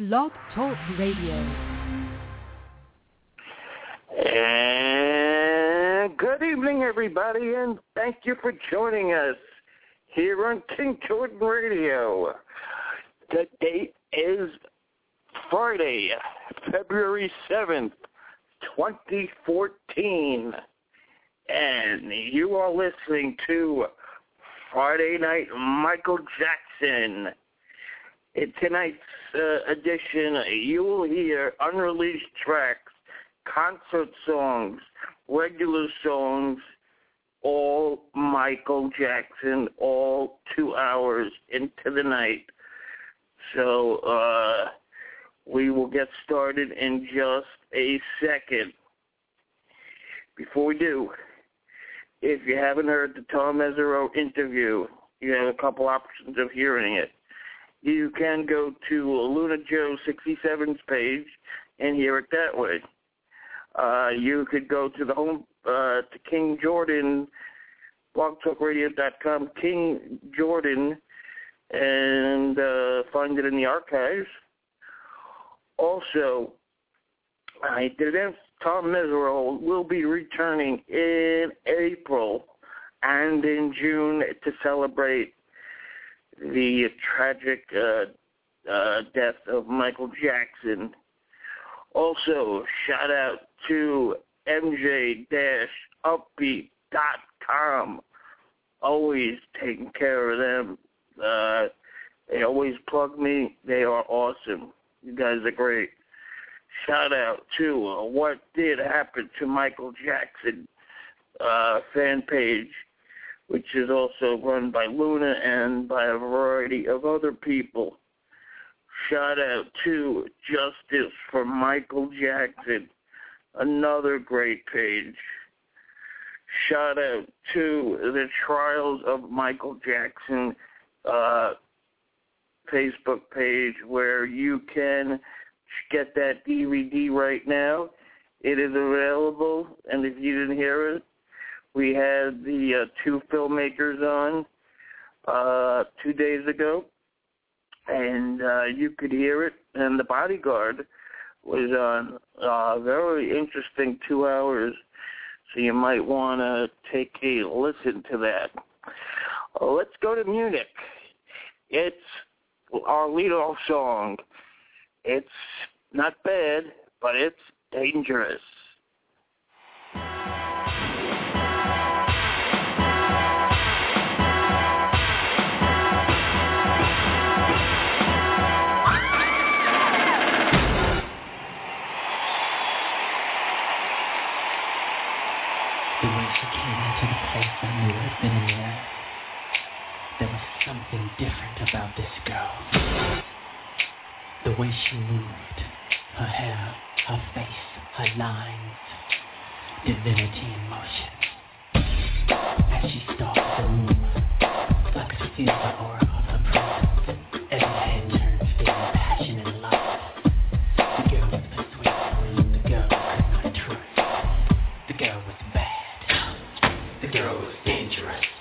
Blog Talk Radio. And good evening, everybody, and thank you for joining us here on King Jordan Radio. The date is Friday, February 7th, 2014. And you are listening to Friday Night Michael Jackson. In tonight's uh, edition, you will hear unreleased tracks, concert songs, regular songs, all Michael Jackson, all two hours into the night. So uh, we will get started in just a second. Before we do, if you haven't heard the Tom Mesereau interview, you have a couple options of hearing it. You can go to Luna Joe 67's page and hear it that way. Uh, you could go to the home uh, to King Jordan blogtalkradio.com King Jordan and uh, find it in the archives. Also, I did announce Tom Mesereau will be returning in April and in June to celebrate the tragic uh, uh, death of Michael Jackson. Also, shout out to MJ-Upbeat.com. Always taking care of them. Uh, they always plug me. They are awesome. You guys are great. Shout out to uh, What Did Happen to Michael Jackson uh, fan page, which is also run by Luna and by a variety of other people. Shout out to Justice for Michael Jackson, another great page. Shout out to the Trials of Michael Jackson uh, Facebook page where you can get that DVD right now. It is available, and if you didn't hear it, we had the uh, two filmmakers on uh, two days ago, and uh, you could hear it. And the Bodyguard was on a very interesting two hours, so you might want to take a listen to that. Uh, let's go to Munich. It's our lead-off song. It's not bad, but it's dangerous. Knew been in there. There was something different about this girl. The way she moved, her hair, her face, her lines, divinity in motion. As she stalked the room, I could feel aura dangerous.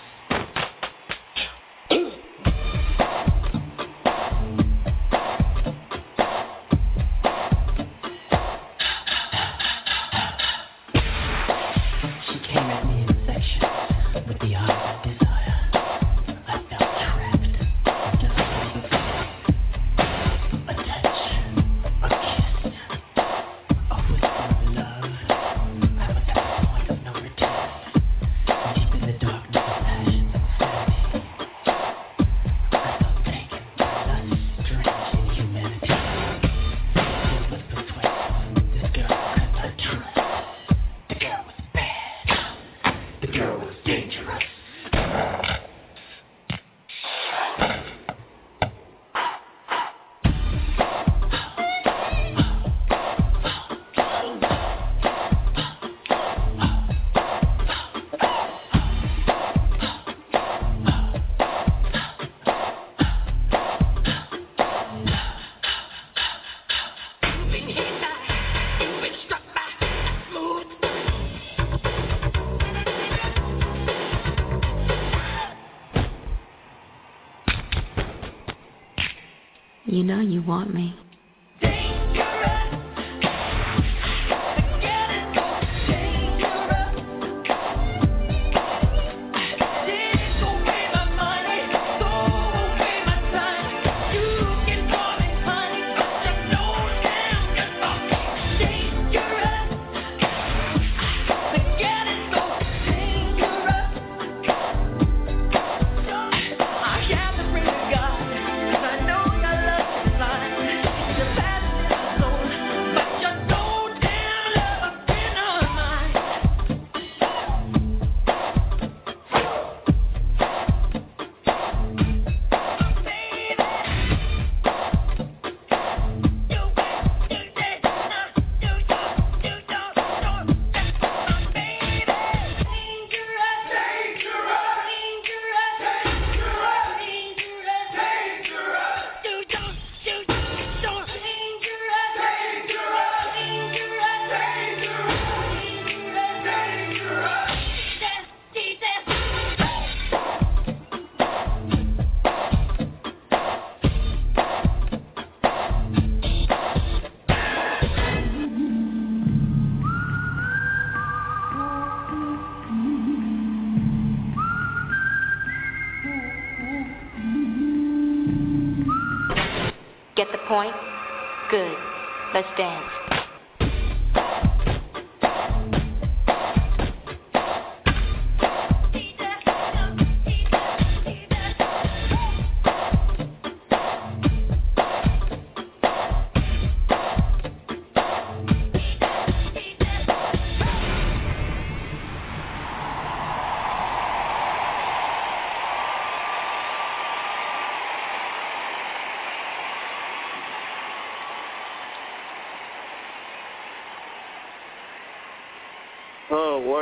You know you want me.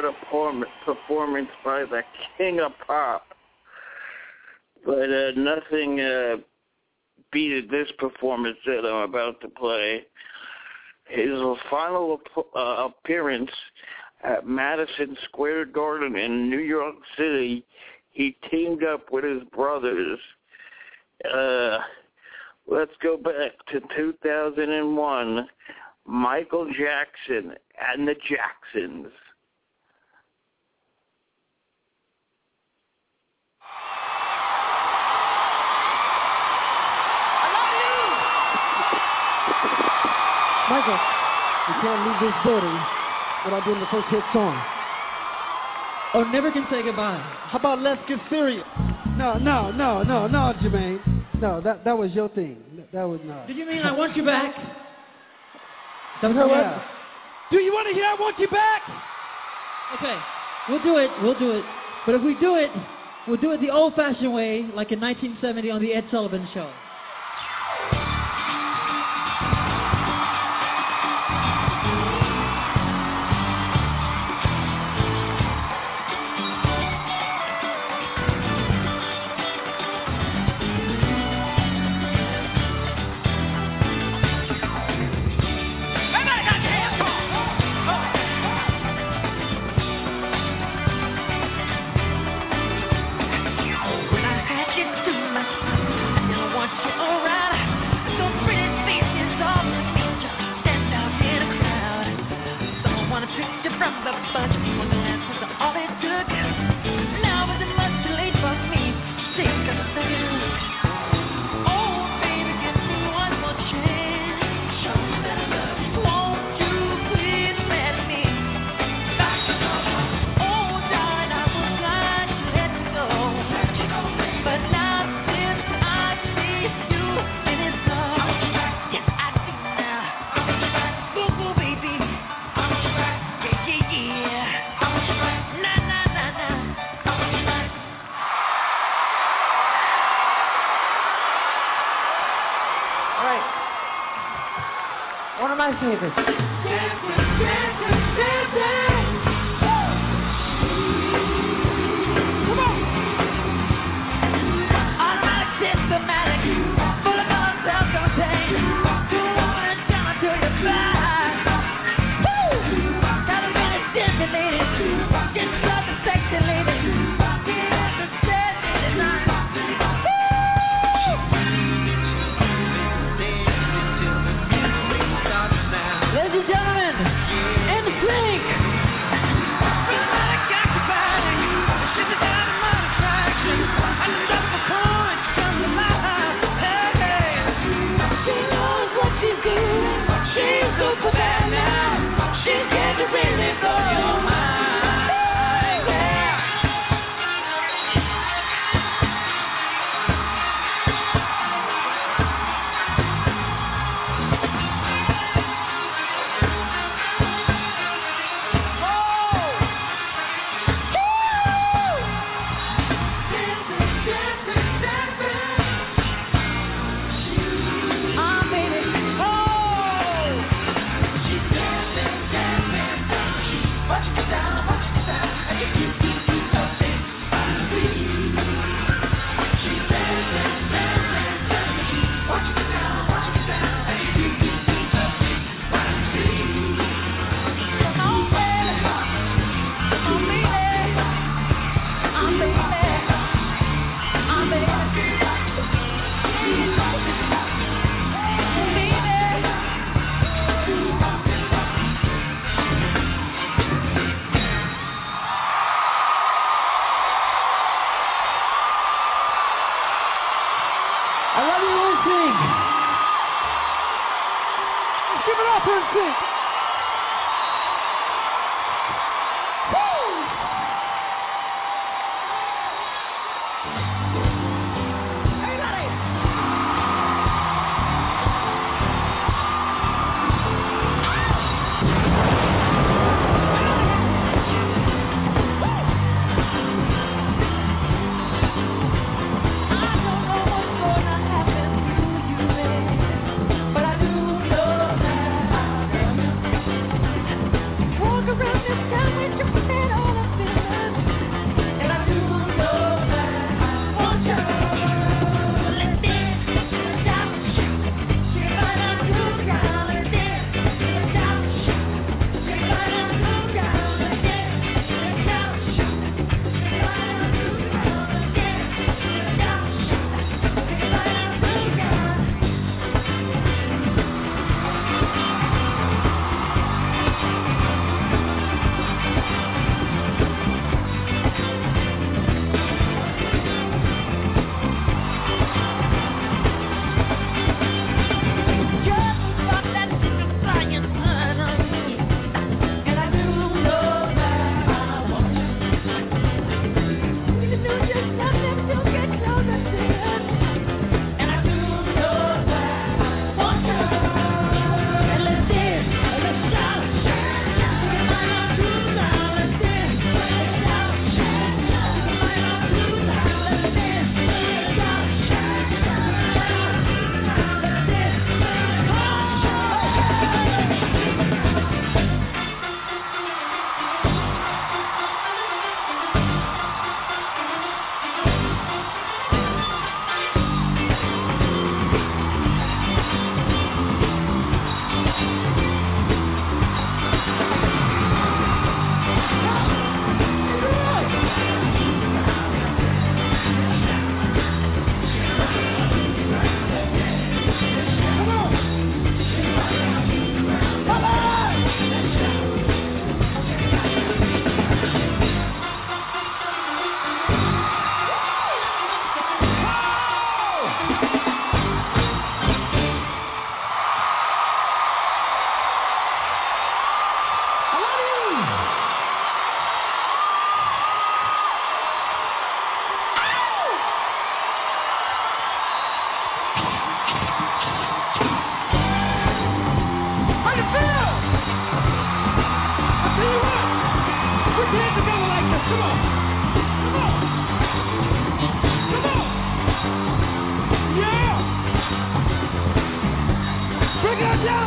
A performance by the king of pop. But uh, nothing uh, beat this performance that I'm about to play. His final uh, appearance at Madison Square Garden in New York City, he teamed up with his brothers. Uh, let's go back to 2001. Michael Jackson and the Jacksons. Michael, you can't leave this building without doing the first hit song. Oh, never can say goodbye. How about Let's Get Serious? No, no, no, no, no, Jermaine. No, that that was your thing. That was not. Do you mean I want you back? What? Do you want to hear I want you back? Okay, we'll do it. We'll do it. But if we do it, we'll do it the old-fashioned way, like in 1970 on the Ed Sullivan Show.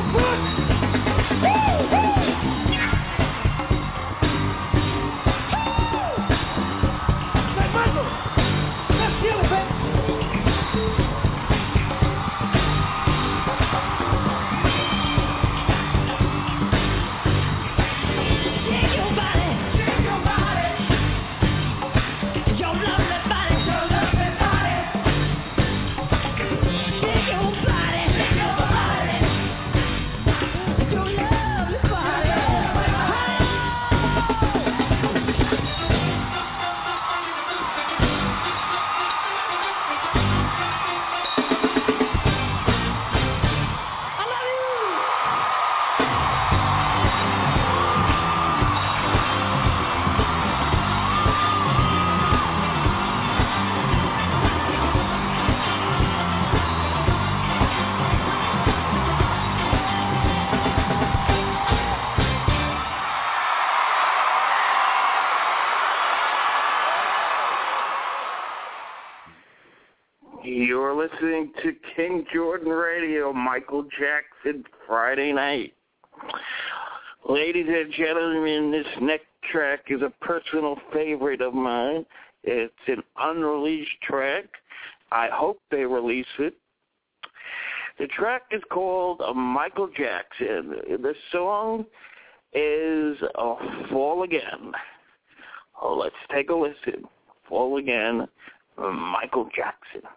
You're Jordan Radio, Michael Jackson, Friday night. Ladies and gentlemen, this next track is a personal favorite of mine. It's an unreleased track. I hope they release it. The track is called Michael Jackson. The song is uh, Fall Again. Oh, let's take a listen. Fall Again, Michael Jackson.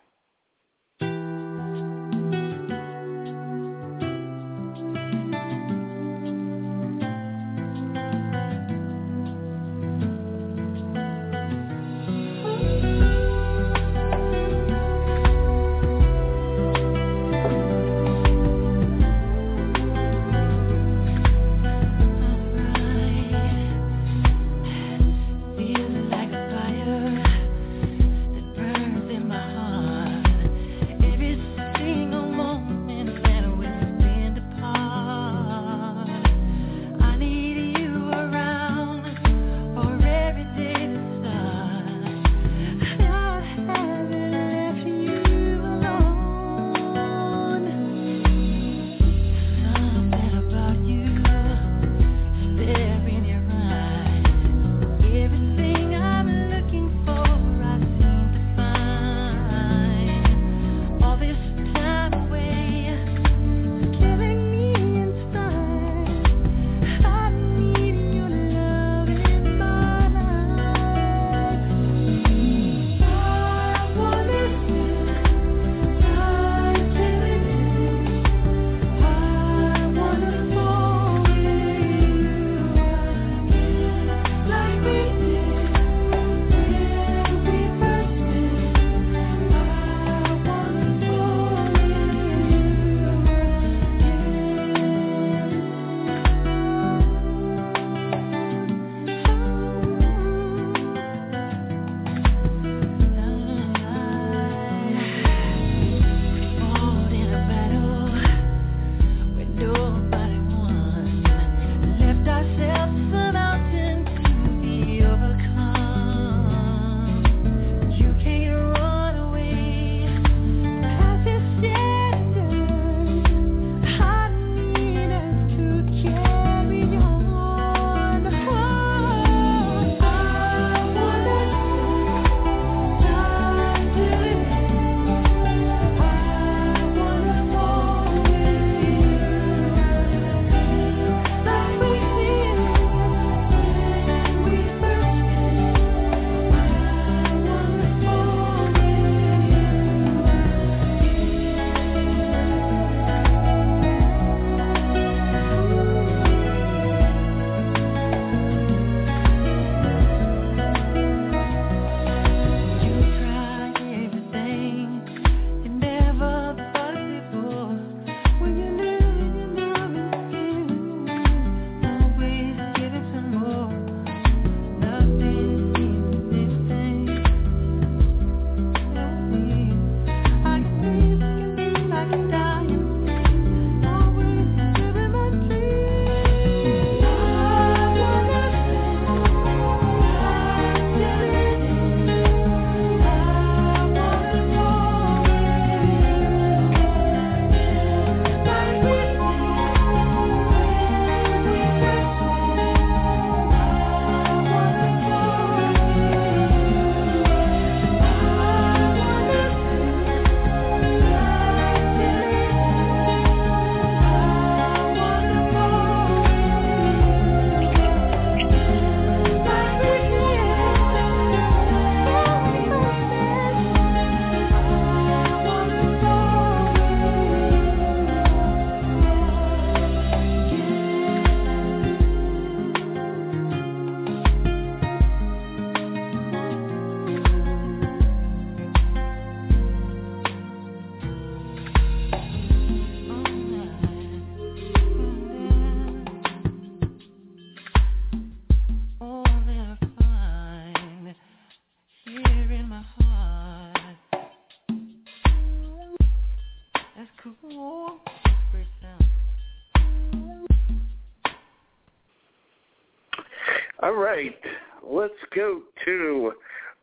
Let's go to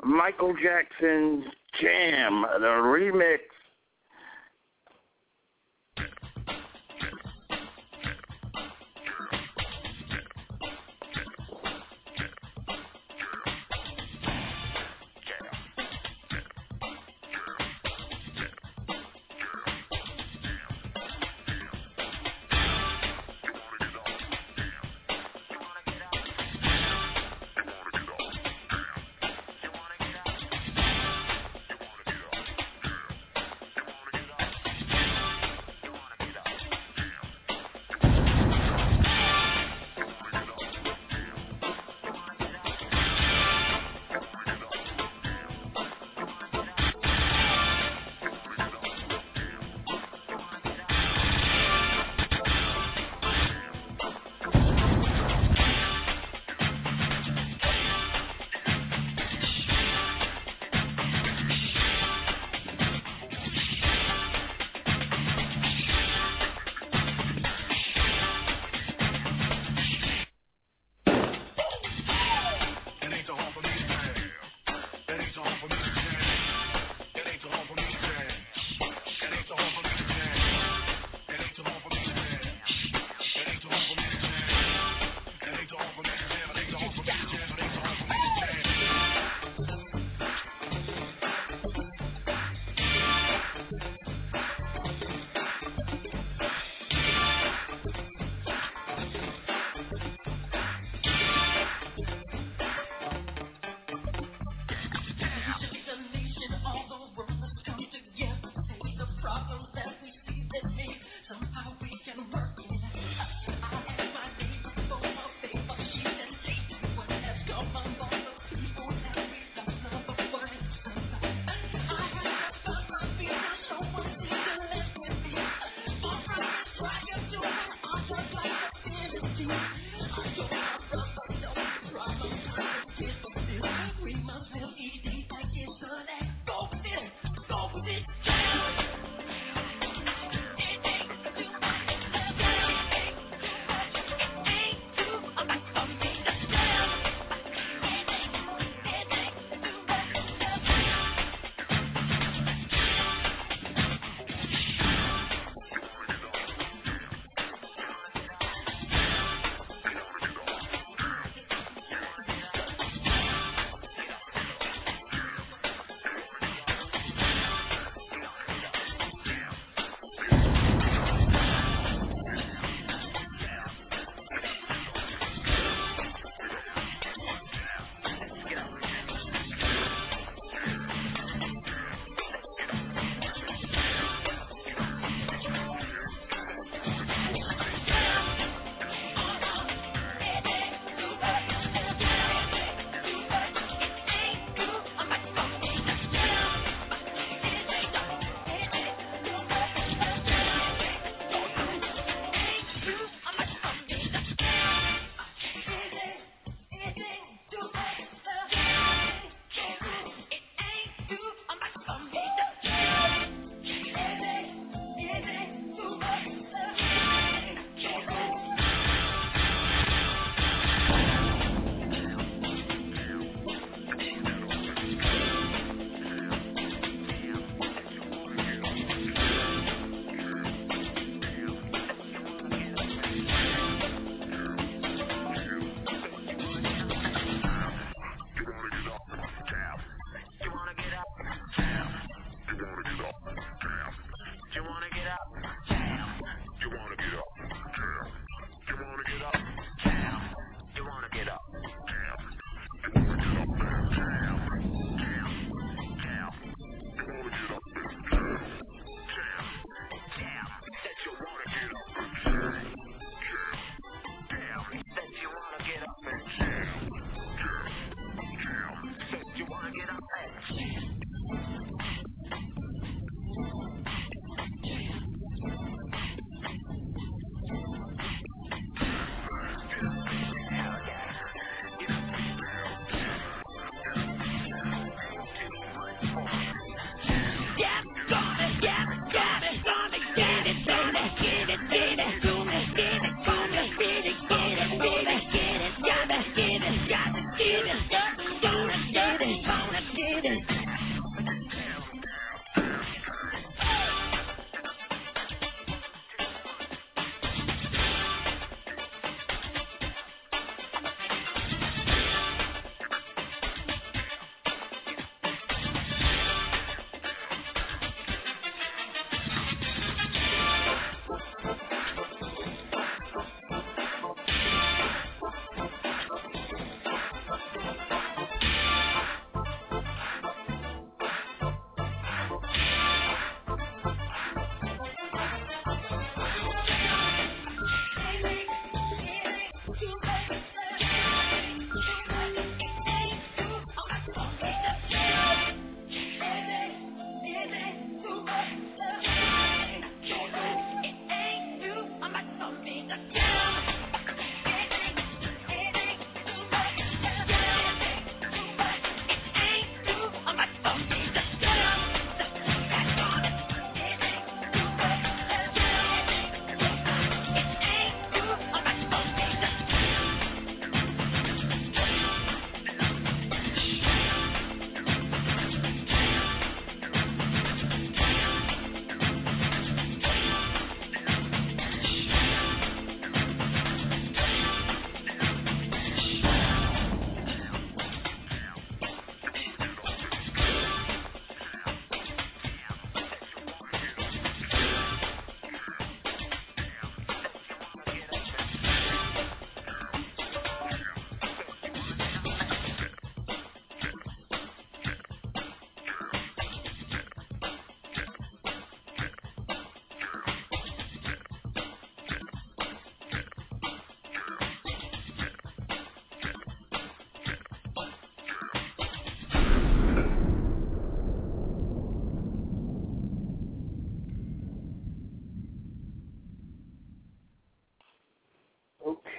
Michael Jackson's Jam, the remix.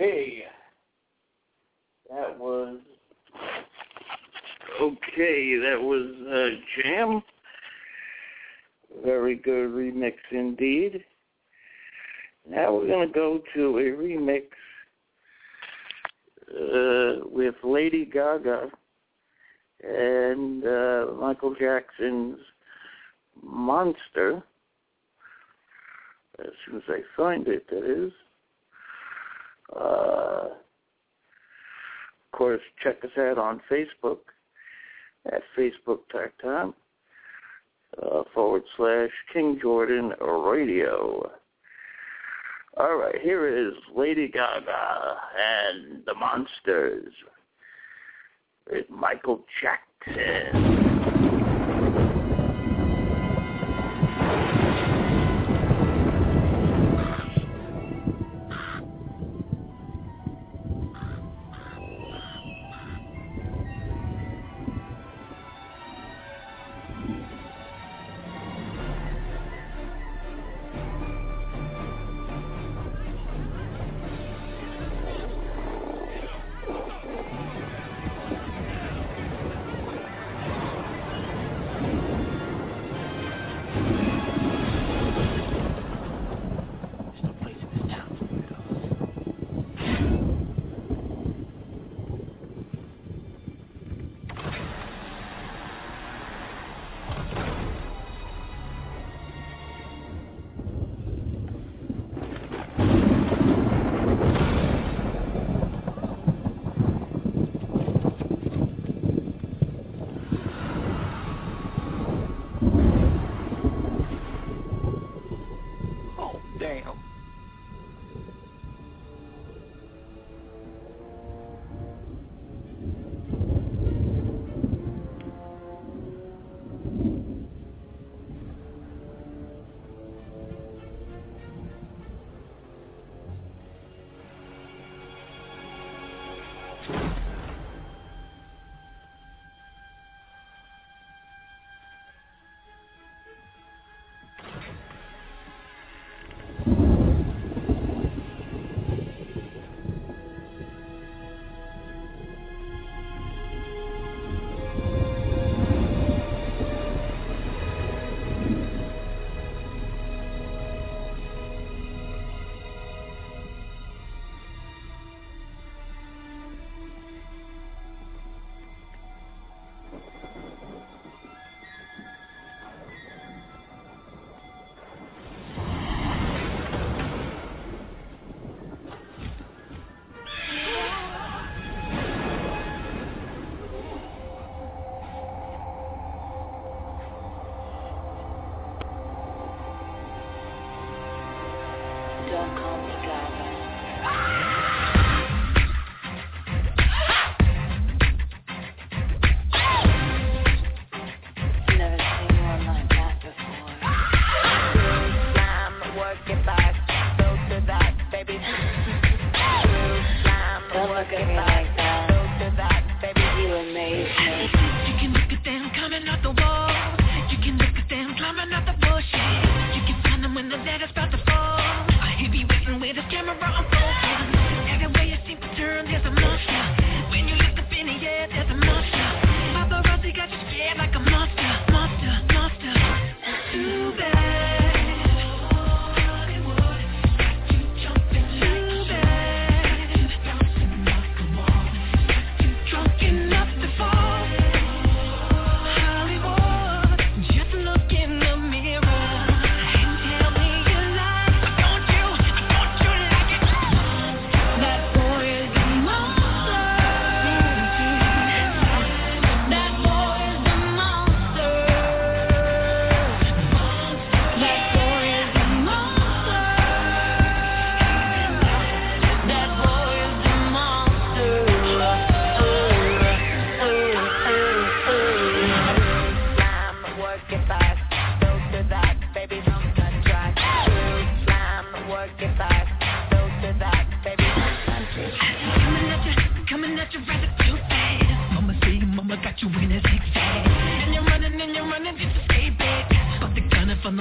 Okay. That was. Okay, that was uh, Jam. Very good remix indeed. Now we're going to go to a remix uh, with Lady Gaga and uh, Michael Jackson's Monster. As soon as I find it, that is. course, check us out on Facebook at facebook.com uh, forward slash King Jordan Radio. All right, here is Lady Gaga and the Monsters with Michael Jackson.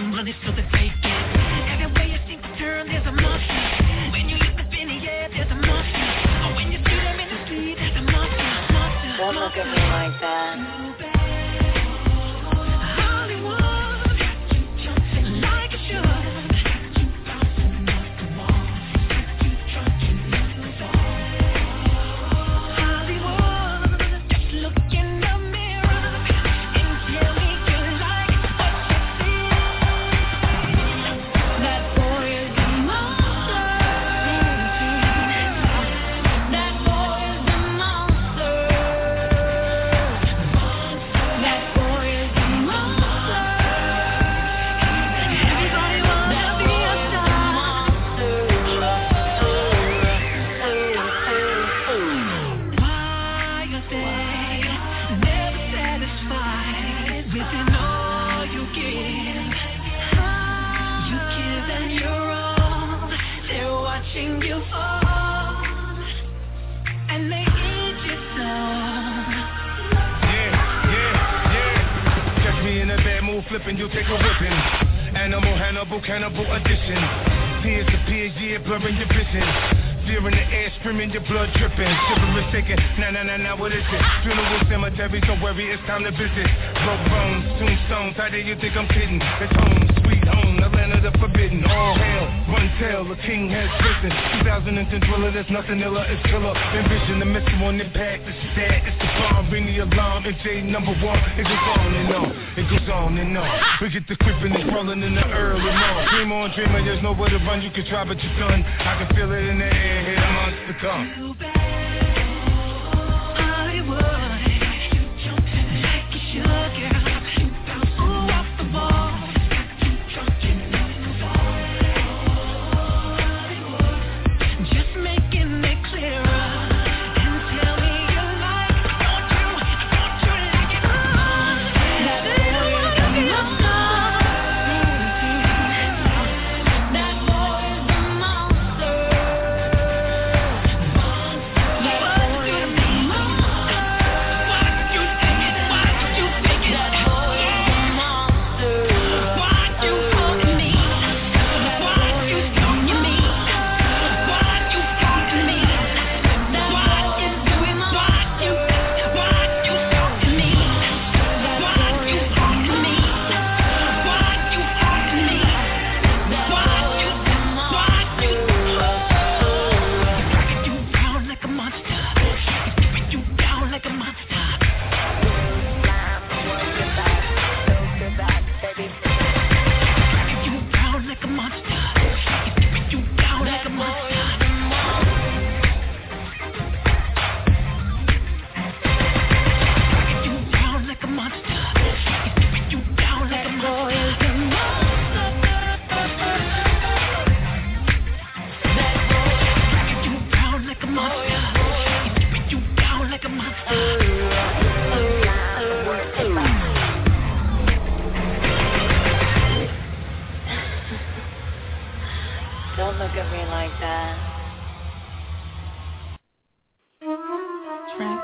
Money for the day time to visit. Broke bones, tombstones, how dare you think I'm kidding? It's home, sweet home, the land of the forbidden. All hail, one tail, the king has risen. 2010 thriller, there's nothing iller, it's killer. Envision the missile on impact, it's sad, it's the bomb. Ring the alarm, it's MJ number one. It goes on and on, it goes on and on. We get the creeping and crawling in the early morning. Dream on, dreamer, there's nowhere to run, you can try, but you're done. I can feel it in the air, here the months to come.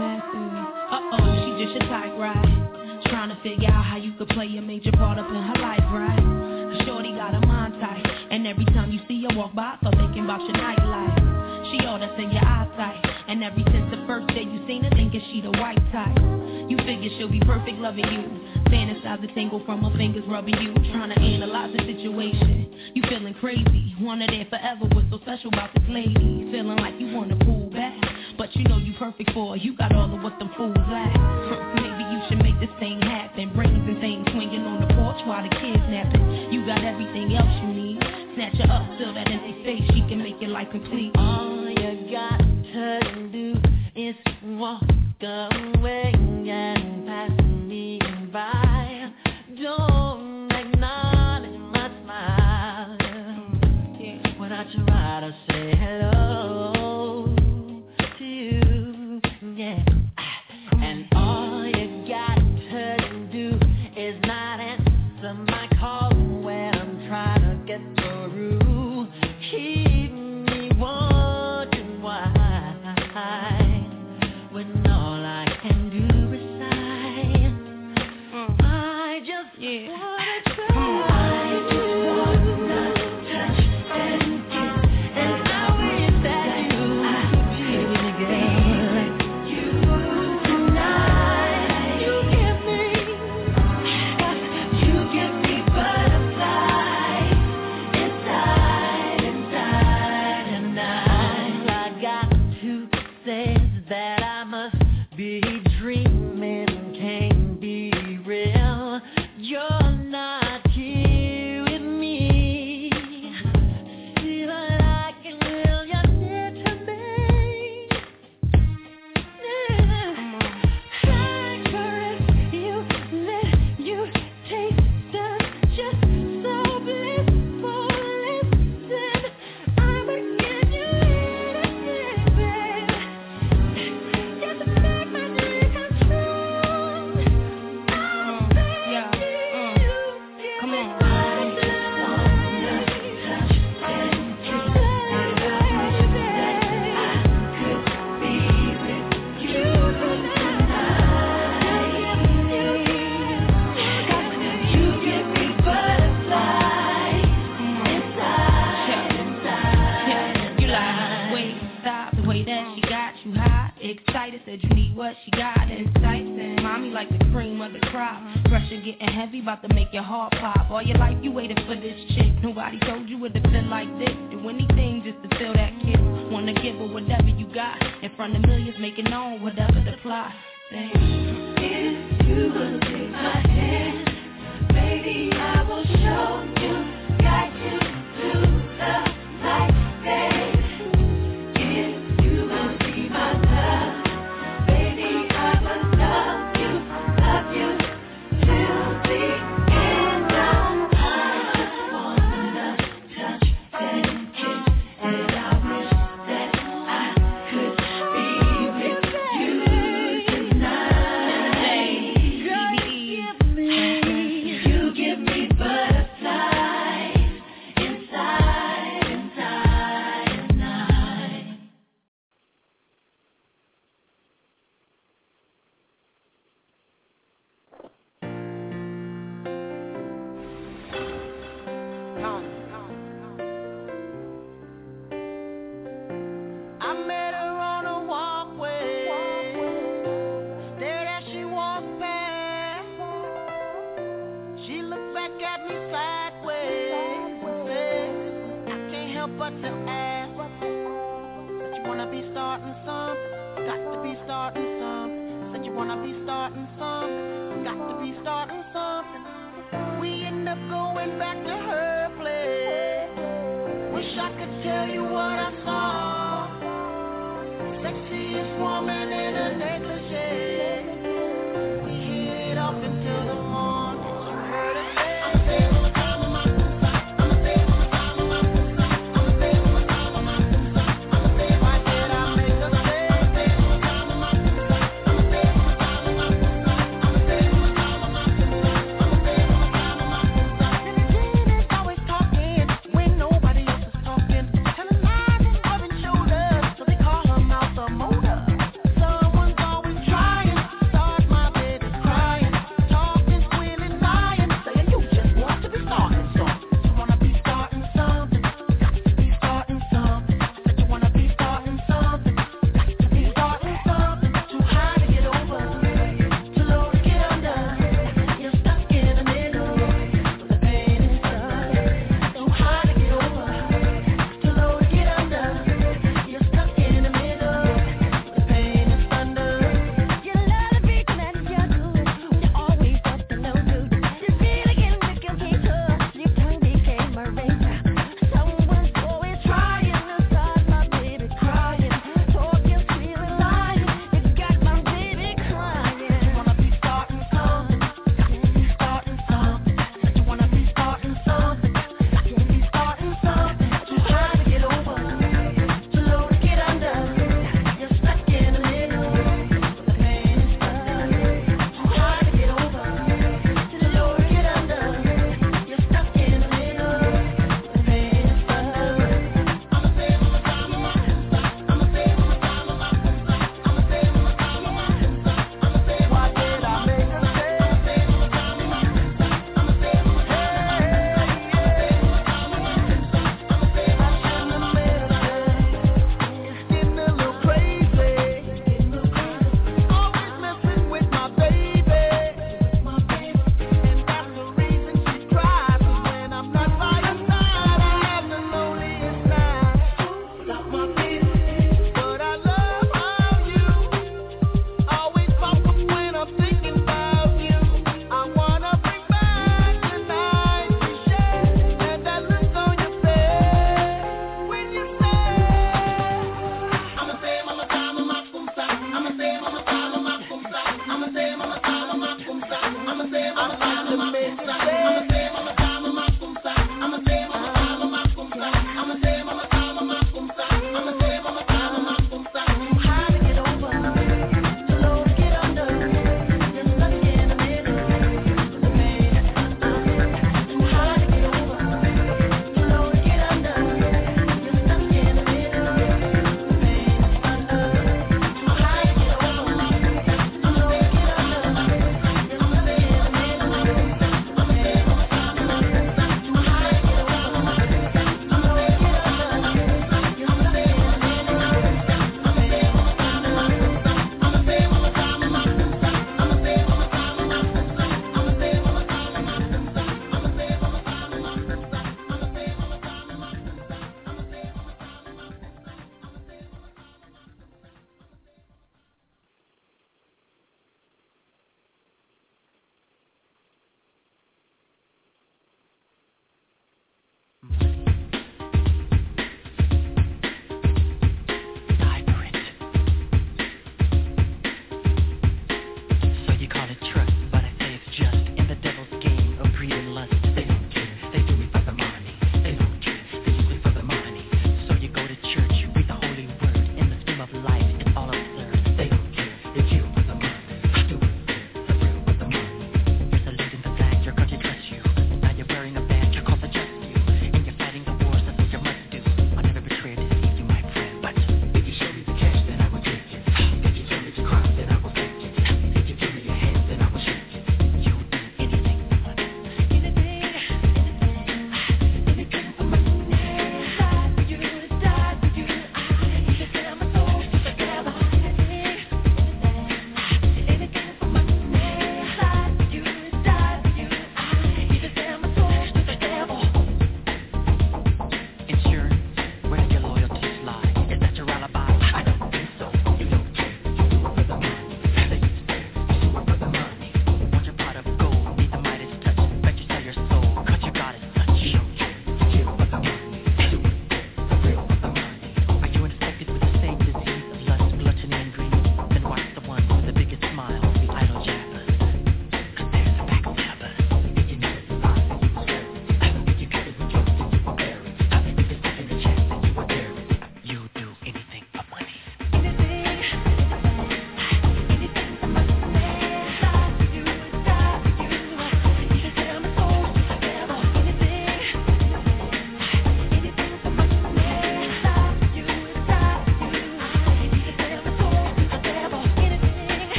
Uh oh, she just a tight ride. Trying to figure out how you could play a major part up in her life, right? Shorty got a mind tight, and every time you see her walk by, start thinking about your nightlife. She all that's in your eyesight, and ever since the first day you seen her, thinking she the white type. You figure she'll be perfect loving you. Fantasize the tingle from her fingers rubbing you. Trying to analyze the situation. You feeling crazy. Wanna there forever. What's so special about this lady? Feeling like you wanna pull back. But you know you perfect for. You got all of what them fools lack. Maybe you should make this thing happen. Brains and things swinging on the porch while the kids napping. You got everything else you need. Snatch her up, fill that empty space. She can make your life complete. All you got to do is walk away and pass me by. Don't acknowledge my smile when I try to say hello. Yeah.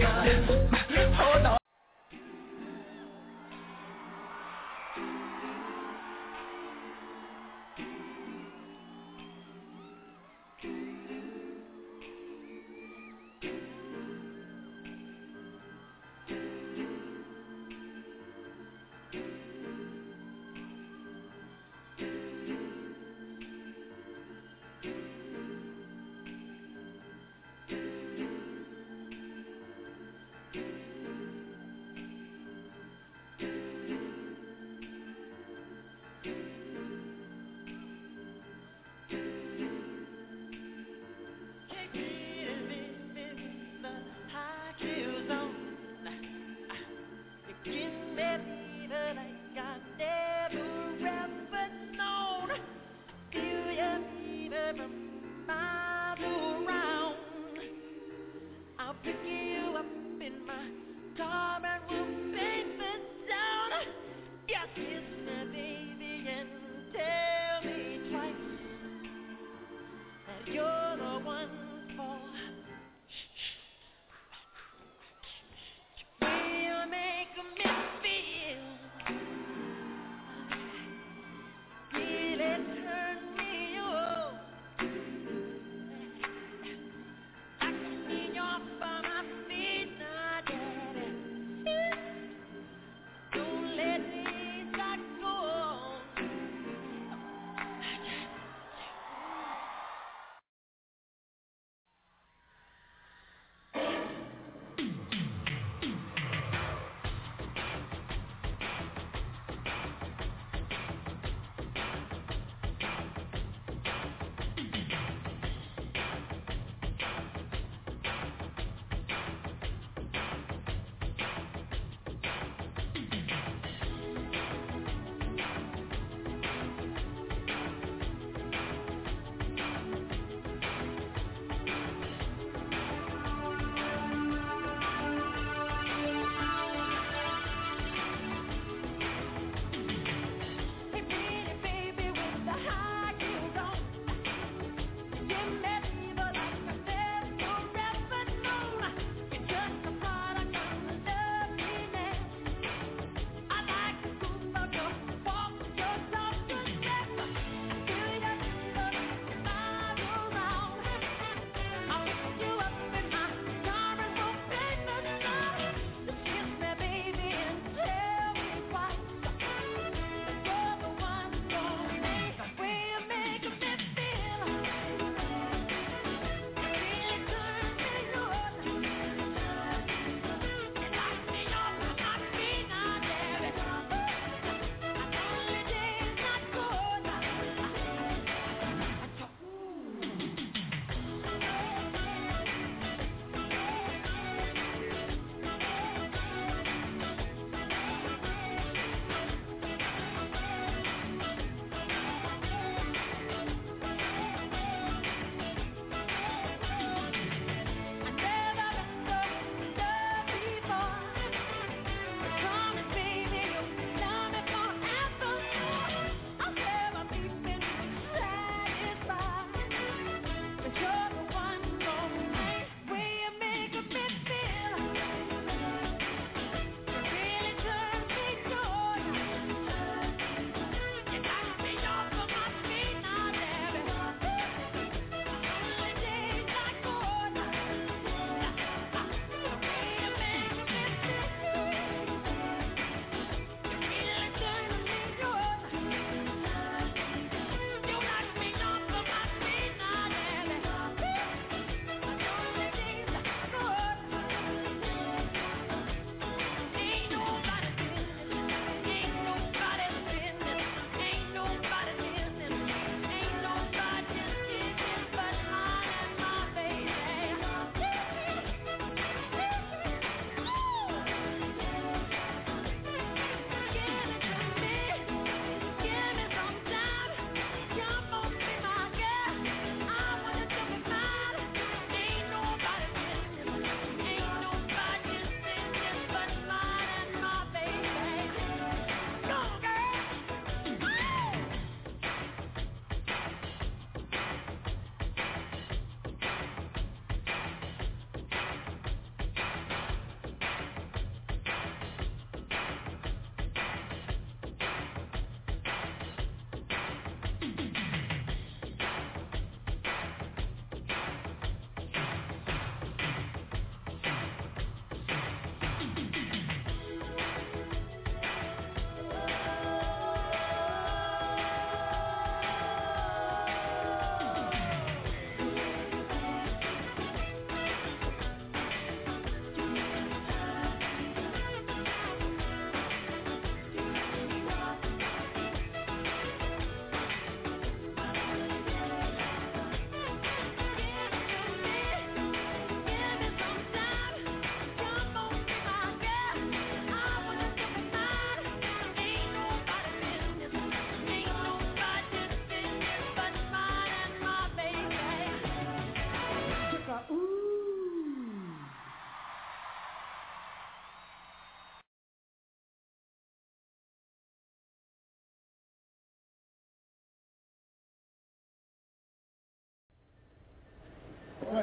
mind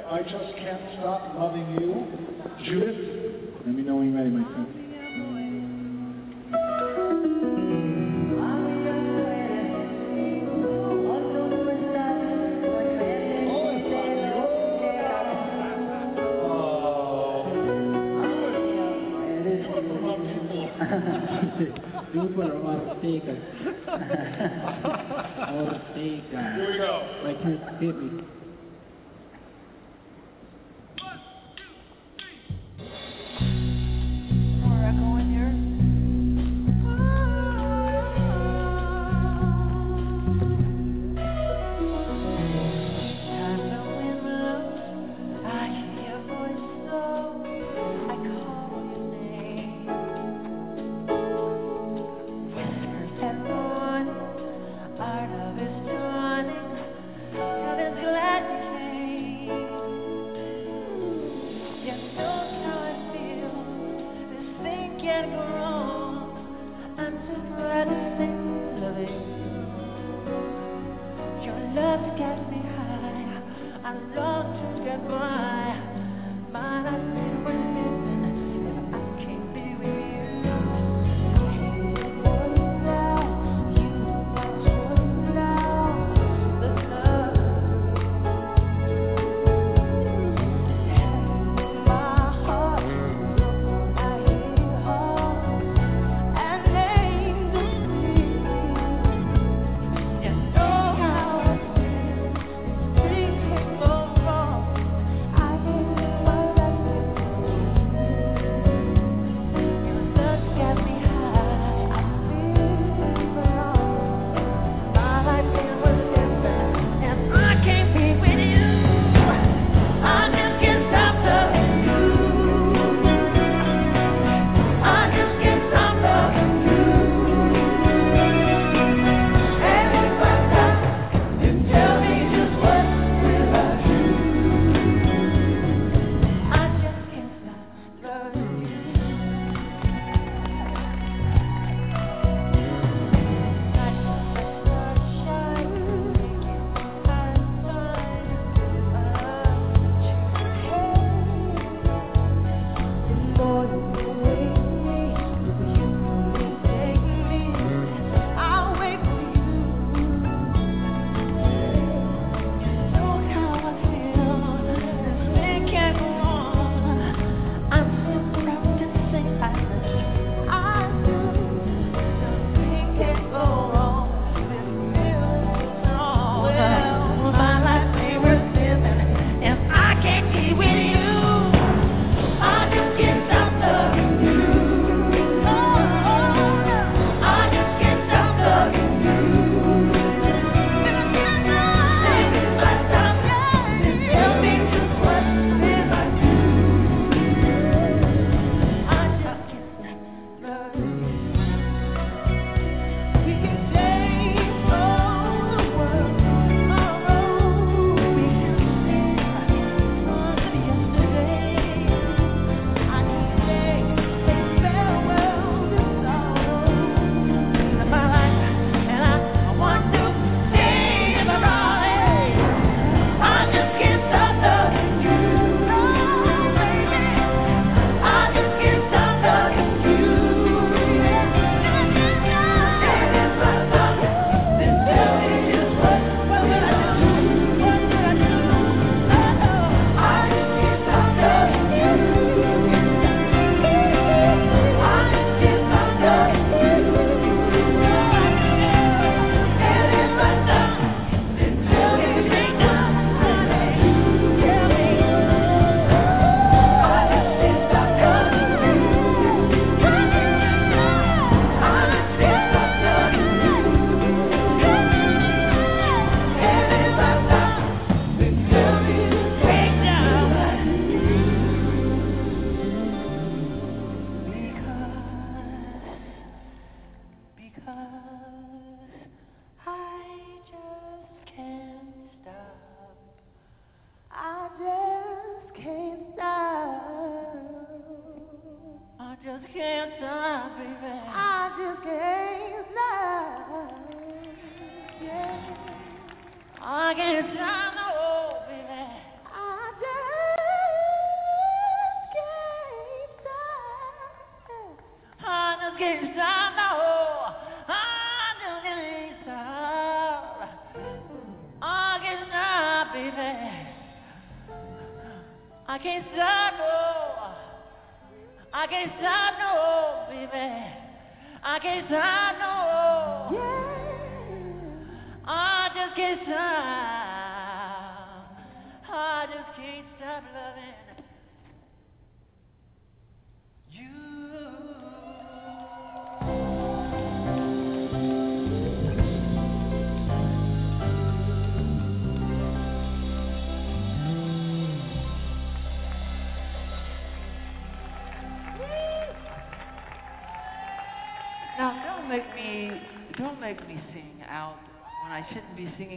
I just can't stop loving you. Judith, let me know when you're ready, my friend. Super Ortega. Ortega. ever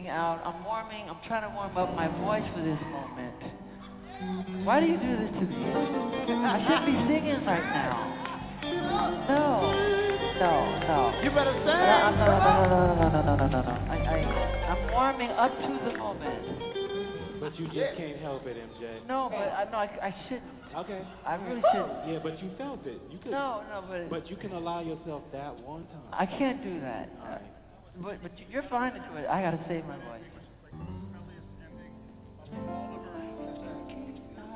getting out. I'm warming. I'm trying to warm up my voice for this moment. Why do you do this to me? I should be singing right now. No. No, no. You better sing. No, no, no, no, no, no, no, no, no. I, I, I'm warming up to the moment. But you just can't help it, MJ. No, but I no, I, I shouldn't. Okay. I really shouldn't. Yeah, but you felt it. You could. No, no, but. But you can allow yourself that one time. I can't do that. All right but, but you're fine with it. I gotta save my voice.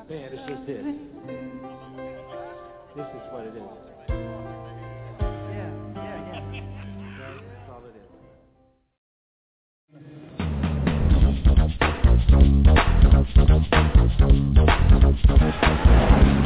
Man, it's just this. This is what it is. Thank you.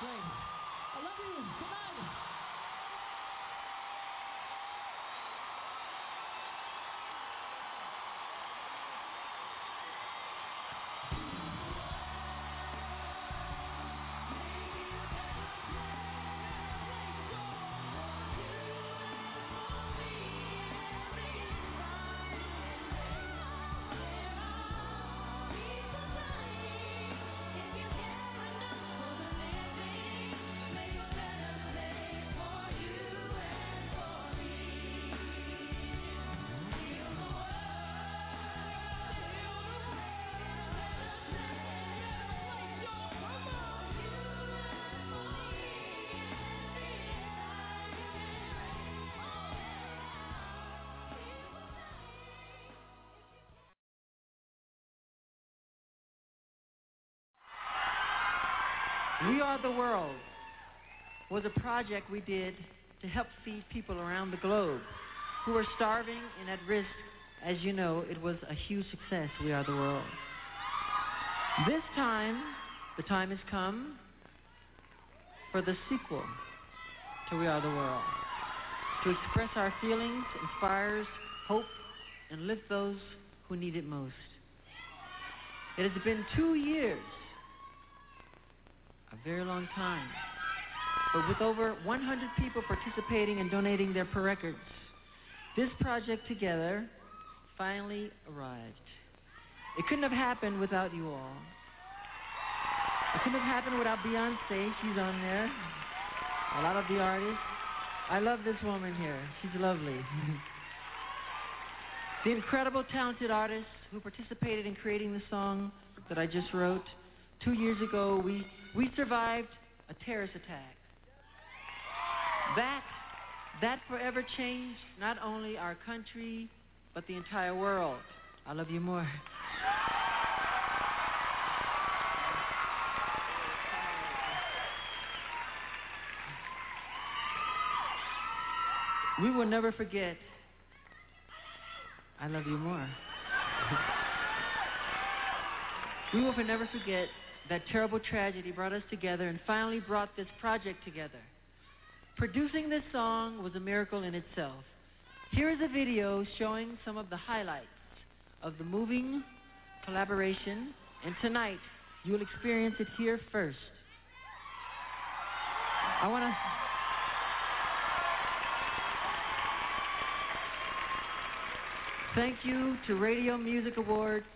Great. I love you. Good night. We Are the World was a project we did to help feed people around the globe who were starving and at risk. As you know, it was a huge success, We Are the World. This time, the time has come for the sequel to We Are the World. To express our feelings, inspires hope, and lift those who need it most. It has been two years very long time. But with over 100 people participating and donating their per records, this project together finally arrived. It couldn't have happened without you all. It couldn't have happened without Beyonce. She's on there. A lot of the artists. I love this woman here. She's lovely. the incredible, talented artists who participated in creating the song that I just wrote. Two years ago, we, we survived a terrorist attack. That, that forever changed not only our country, but the entire world. I love you more. We will never forget. I love you more. we will never forget that terrible tragedy brought us together and finally brought this project together. Producing this song was a miracle in itself. Here is a video showing some of the highlights of the moving collaboration, and tonight you will experience it here first. I want to. Thank you to Radio Music Awards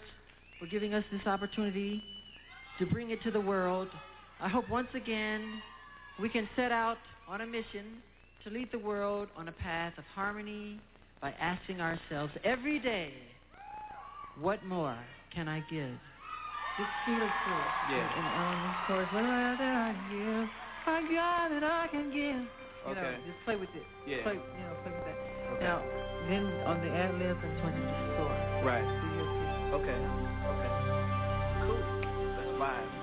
for giving us this opportunity to bring it to the world. I hope once again we can set out on a mission to lead the world on a path of harmony by asking ourselves every day, what more can I give? Just feel it through. Yeah. And um, on this chorus, what more that I give? I got that I can give. You Okay. know, just play with it. Yeah. Play, you know, play with that. Okay. Now, then on the ad lib, I just want you to soar. Right. Do your thing. Okay. Okay. Let's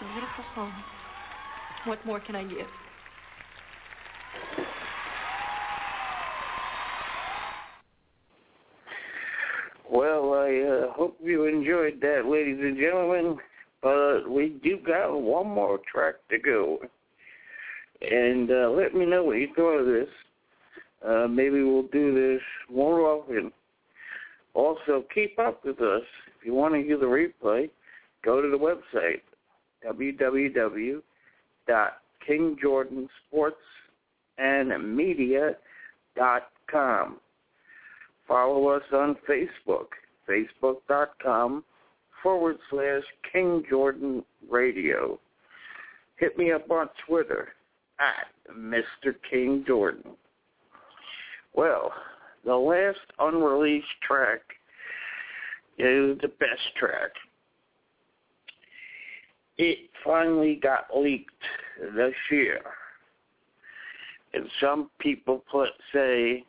such a beautiful song. What more can I give? Well, I uh, hope you enjoyed that, ladies and gentlemen. But we do got one more track to go. And uh, let me know what you thought of this. Uh, maybe we'll do this more often. Also, keep up with us. If you want to hear the replay, go to the website, www.kingjordansportsandmedia.com. Follow us on Facebook, facebook.com forward slash King Jordan Radio. Hit me up on Twitter at Mr. King Jordan. Well, the last unreleased track is the best track. It finally got leaked this year. And some people put say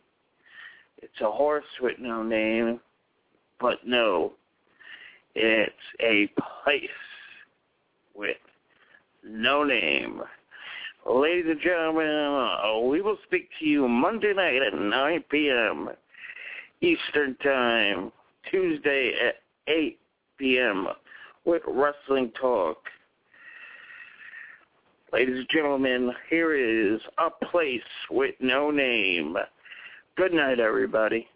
it's a horse with no name, but no, it's a place with no name. Ladies and gentlemen, uh, we will speak to you Monday night at 9 p.m. Eastern Time, Tuesday at 8 p.m. with Wrestling Talk. Ladies and gentlemen, here is A Place with No Name. Good night, everybody.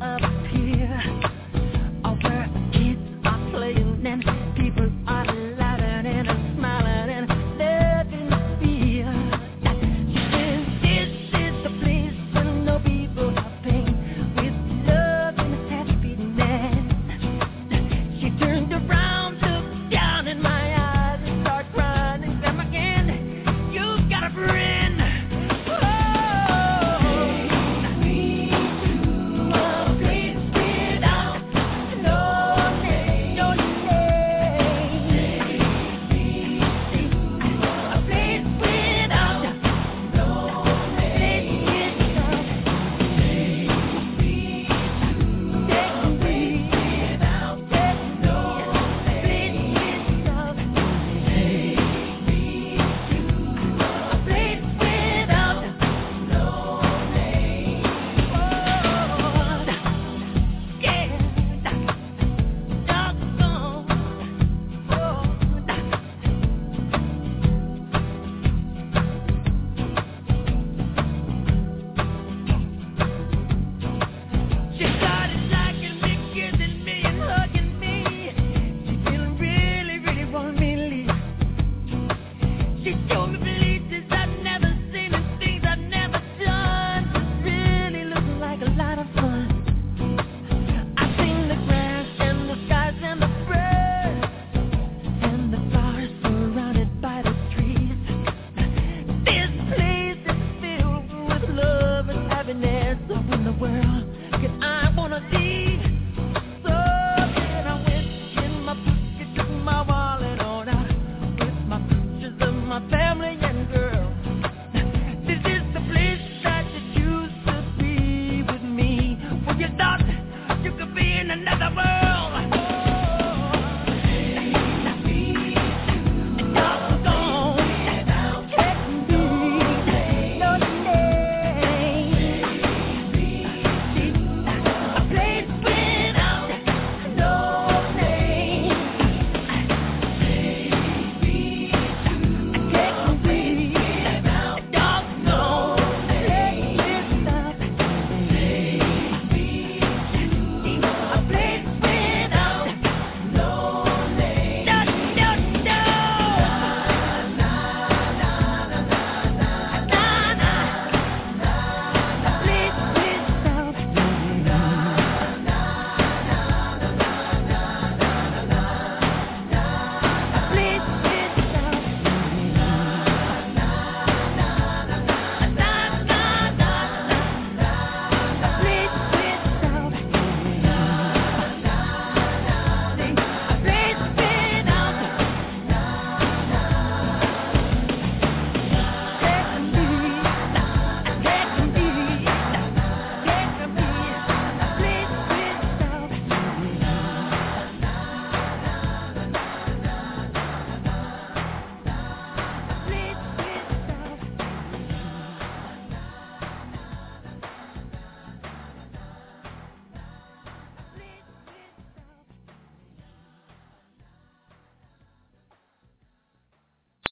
up.